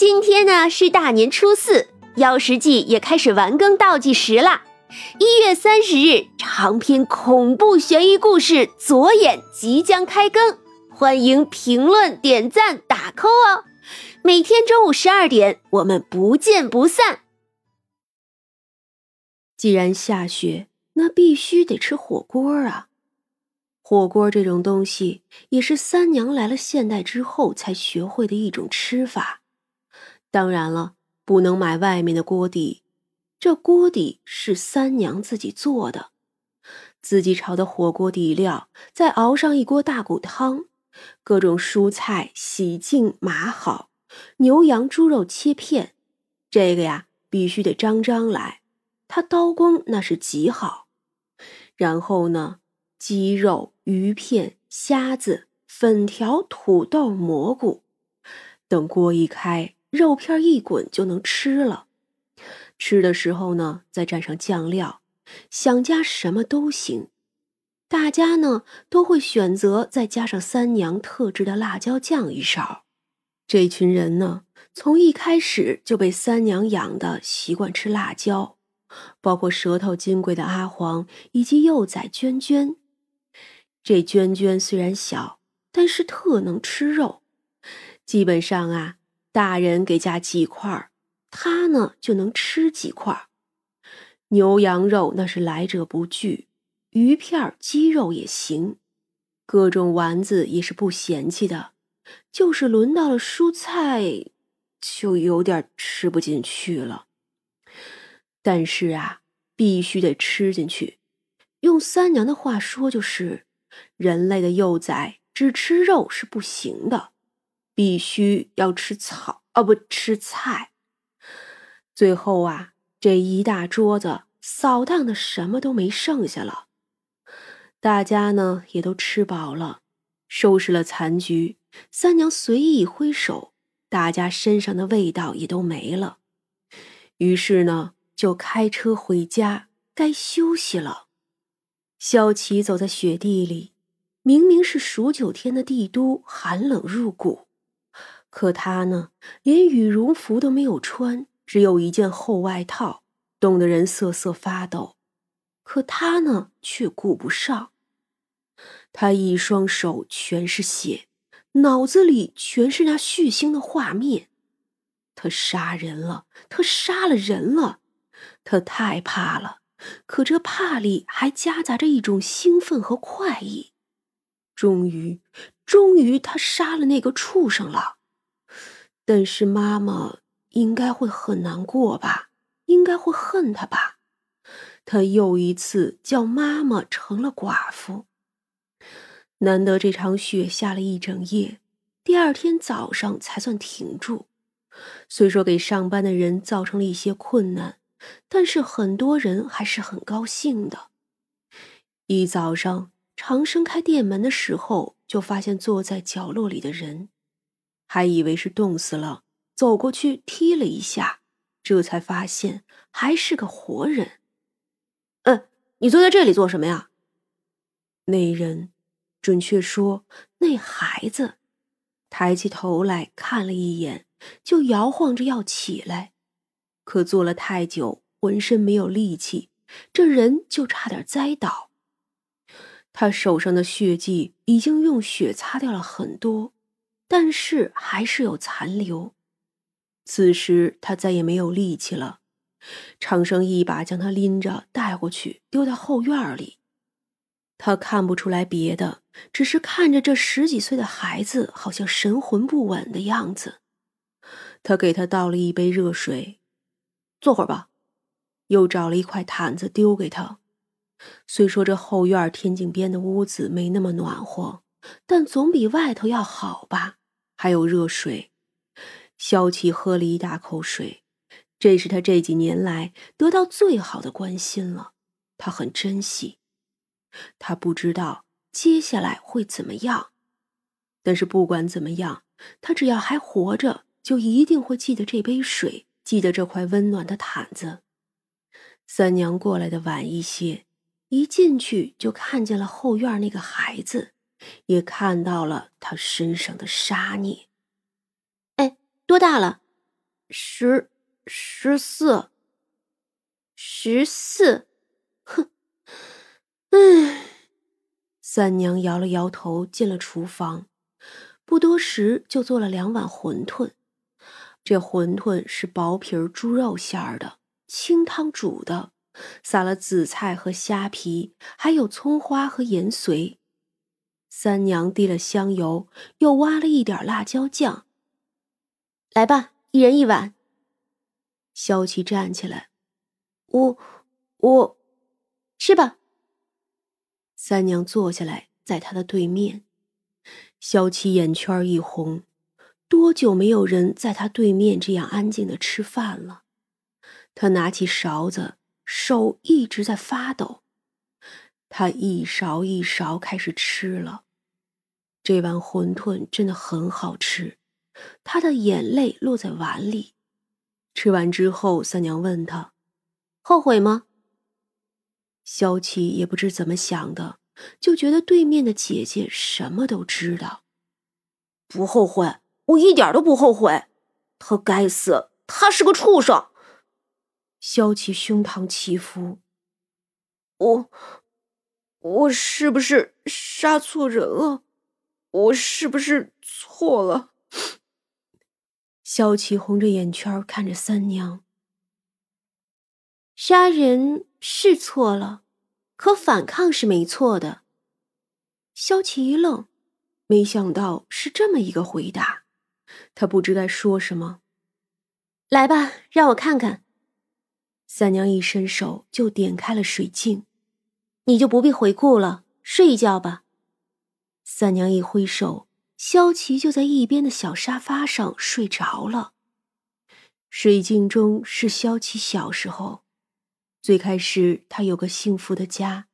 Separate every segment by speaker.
Speaker 1: 今天呢是大年初四，妖食记也开始完更倒计时啦。一月三十日，长篇恐怖悬疑故事《左眼》即将开更，欢迎评论、点赞、打 call 哦！每天中午十二点，我们不见不散。
Speaker 2: 既然下雪，那必须得吃火锅啊！火锅这种东西，也是三娘来了现代之后才学会的一种吃法。当然了，不能买外面的锅底，这锅底是三娘自己做的，自己炒的火锅底料，再熬上一锅大骨汤，各种蔬菜洗净码好，牛羊猪肉切片，这个呀必须得张张来，他刀工那是极好。然后呢，鸡肉、鱼片、虾子、粉条、土豆、蘑菇，等锅一开。肉片一滚就能吃了，吃的时候呢，再蘸上酱料，想加什么都行。大家呢都会选择再加上三娘特制的辣椒酱一勺。这群人呢，从一开始就被三娘养的习惯吃辣椒，包括舌头金贵的阿黄以及幼崽娟娟。这娟娟虽然小，但是特能吃肉，基本上啊。大人给加几块他呢就能吃几块牛羊肉那是来者不拒，鱼片鸡肉也行，各种丸子也是不嫌弃的。就是轮到了蔬菜，就有点吃不进去了。但是啊，必须得吃进去。用三娘的话说，就是人类的幼崽只吃肉是不行的。必须要吃草啊，不吃菜。最后啊，这一大桌子扫荡的什么都没剩下了。大家呢也都吃饱了，收拾了残局。三娘随意一挥手，大家身上的味道也都没了。于是呢，就开车回家，该休息了。萧琪走在雪地里，明明是数九天的帝都，寒冷入骨。可他呢，连羽绒服都没有穿，只有一件厚外套，冻得人瑟瑟发抖。可他呢，却顾不上。他一双手全是血，脑子里全是那血腥的画面。他杀人了，他杀了人了，他太怕了。可这怕里还夹杂着一种兴奋和快意。终于，终于，他杀了那个畜生了。但是妈妈应该会很难过吧？应该会恨他吧？他又一次叫妈妈成了寡妇。难得这场雪下了一整夜，第二天早上才算停住。虽说给上班的人造成了一些困难，但是很多人还是很高兴的。一早上，长生开店门的时候，就发现坐在角落里的人。还以为是冻死了，走过去踢了一下，这才发现还是个活人。
Speaker 1: 嗯，你坐在这里做什么呀？
Speaker 2: 那人，准确说那孩子，抬起头来看了一眼，就摇晃着要起来，可坐了太久，浑身没有力气，这人就差点栽倒。他手上的血迹已经用血擦掉了很多。但是还是有残留。此时他再也没有力气了，长生一把将他拎着带过去，丢到后院里。他看不出来别的，只是看着这十几岁的孩子，好像神魂不稳的样子。他给他倒了一杯热水，坐会儿吧。又找了一块毯子丢给他。虽说这后院天井边的屋子没那么暖和，但总比外头要好吧。还有热水，萧琪喝了一大口水，这是他这几年来得到最好的关心了，他很珍惜。他不知道接下来会怎么样，但是不管怎么样，他只要还活着，就一定会记得这杯水，记得这块温暖的毯子。三娘过来的晚一些，一进去就看见了后院那个孩子。也看到了他身上的杀孽。
Speaker 1: 哎，多大了？
Speaker 2: 十十四，
Speaker 1: 十四。
Speaker 2: 哼，唉。三娘摇了摇头，进了厨房，不多时就做了两碗馄饨。这馄饨是薄皮猪肉馅儿的，清汤煮的，撒了紫菜和虾皮，还有葱花和盐髓。三娘滴了香油，又挖了一点辣椒酱。
Speaker 1: 来吧，一人一碗。
Speaker 2: 萧琪站起来，我我
Speaker 1: 吃吧。
Speaker 2: 三娘坐下来，在他的对面。萧琪眼圈一红，多久没有人在他对面这样安静的吃饭了？他拿起勺子，手一直在发抖。他一勺一勺开始吃了。这碗馄饨真的很好吃。他的眼泪落在碗里。吃完之后，三娘问他：“
Speaker 1: 后悔吗？”
Speaker 2: 萧琪也不知怎么想的，就觉得对面的姐姐什么都知道。
Speaker 1: 不后悔，我一点都不后悔。他该死，他是个畜生。
Speaker 2: 萧琪胸膛起伏。
Speaker 3: 我，我是不是杀错人了？我是不是错了？
Speaker 2: 萧琪红着眼圈看着三娘。
Speaker 1: 杀人。是错了，可反抗是没错的。
Speaker 2: 萧琪一愣，没想到是这么一个回答，他不知该说什么。
Speaker 1: 来吧，让我看看。
Speaker 2: 三娘一伸手就点开了水镜，
Speaker 1: 你就不必回顾了，睡一觉吧。
Speaker 2: 三娘一挥手，萧琪就在一边的小沙发上睡着了。水镜中是萧琪小时候。最开始，他有个幸福的家，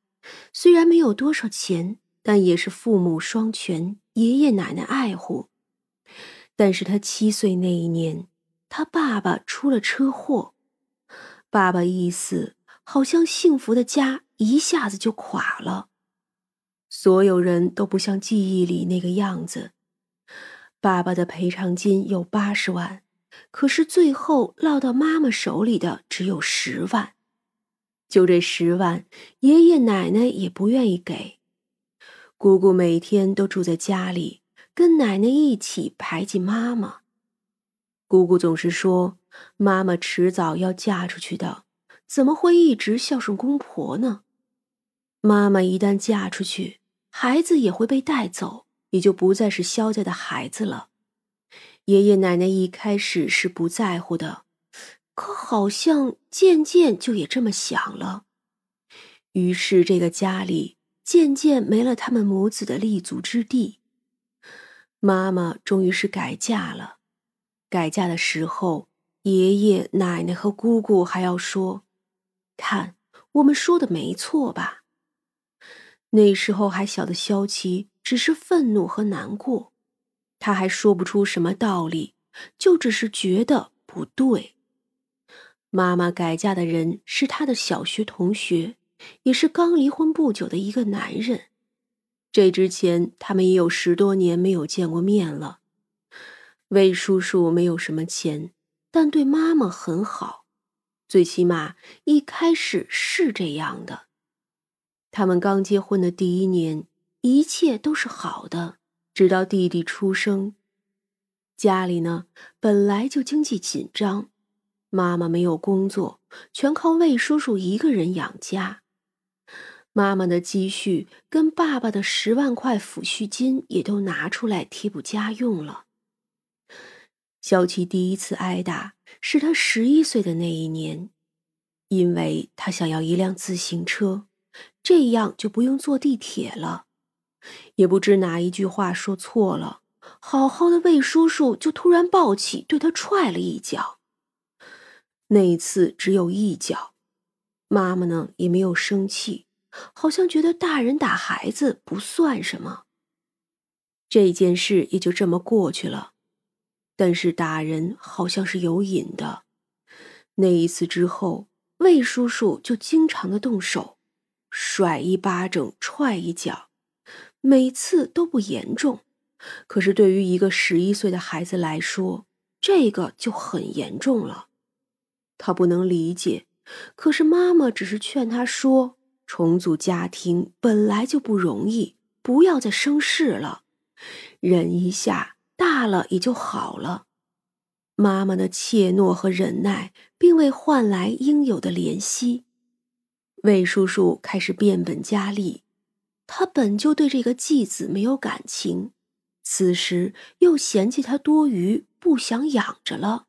Speaker 2: 虽然没有多少钱，但也是父母双全，爷爷奶奶爱护。但是他七岁那一年，他爸爸出了车祸，爸爸一死，好像幸福的家一下子就垮了。所有人都不像记忆里那个样子。爸爸的赔偿金有八十万，可是最后落到妈妈手里的只有十万。就这十万，爷爷奶奶也不愿意给。姑姑每天都住在家里，跟奶奶一起排挤妈妈。姑姑总是说：“妈妈迟早要嫁出去的，怎么会一直孝顺公婆呢？”妈妈一旦嫁出去，孩子也会被带走，也就不再是萧家的孩子了。爷爷奶奶一开始是不在乎的。可好像渐渐就也这么想了，于是这个家里渐渐没了他们母子的立足之地。妈妈终于是改嫁了，改嫁的时候，爷爷奶奶和姑姑还要说：“看，我们说的没错吧？”那时候还小的萧琪只是愤怒和难过，他还说不出什么道理，就只是觉得不对。妈妈改嫁的人是他的小学同学，也是刚离婚不久的一个男人。这之前他们也有十多年没有见过面了。魏叔叔没有什么钱，但对妈妈很好，最起码一开始是这样的。他们刚结婚的第一年，一切都是好的，直到弟弟出生。家里呢，本来就经济紧张。妈妈没有工作，全靠魏叔叔一个人养家。妈妈的积蓄跟爸爸的十万块抚恤金也都拿出来贴补家用了。小琪第一次挨打是他十一岁的那一年，因为他想要一辆自行车，这样就不用坐地铁了。也不知哪一句话说错了，好好的魏叔叔就突然抱起，对他踹了一脚。那一次只有一脚，妈妈呢也没有生气，好像觉得大人打孩子不算什么。这件事也就这么过去了。但是打人好像是有瘾的，那一次之后，魏叔叔就经常的动手，甩一巴掌，踹一脚，每次都不严重，可是对于一个十一岁的孩子来说，这个就很严重了。他不能理解，可是妈妈只是劝他说：“重组家庭本来就不容易，不要再生事了，忍一下，大了也就好了。”妈妈的怯懦和忍耐，并未换来应有的怜惜。魏叔叔开始变本加厉，他本就对这个继子没有感情，此时又嫌弃他多余，不想养着了。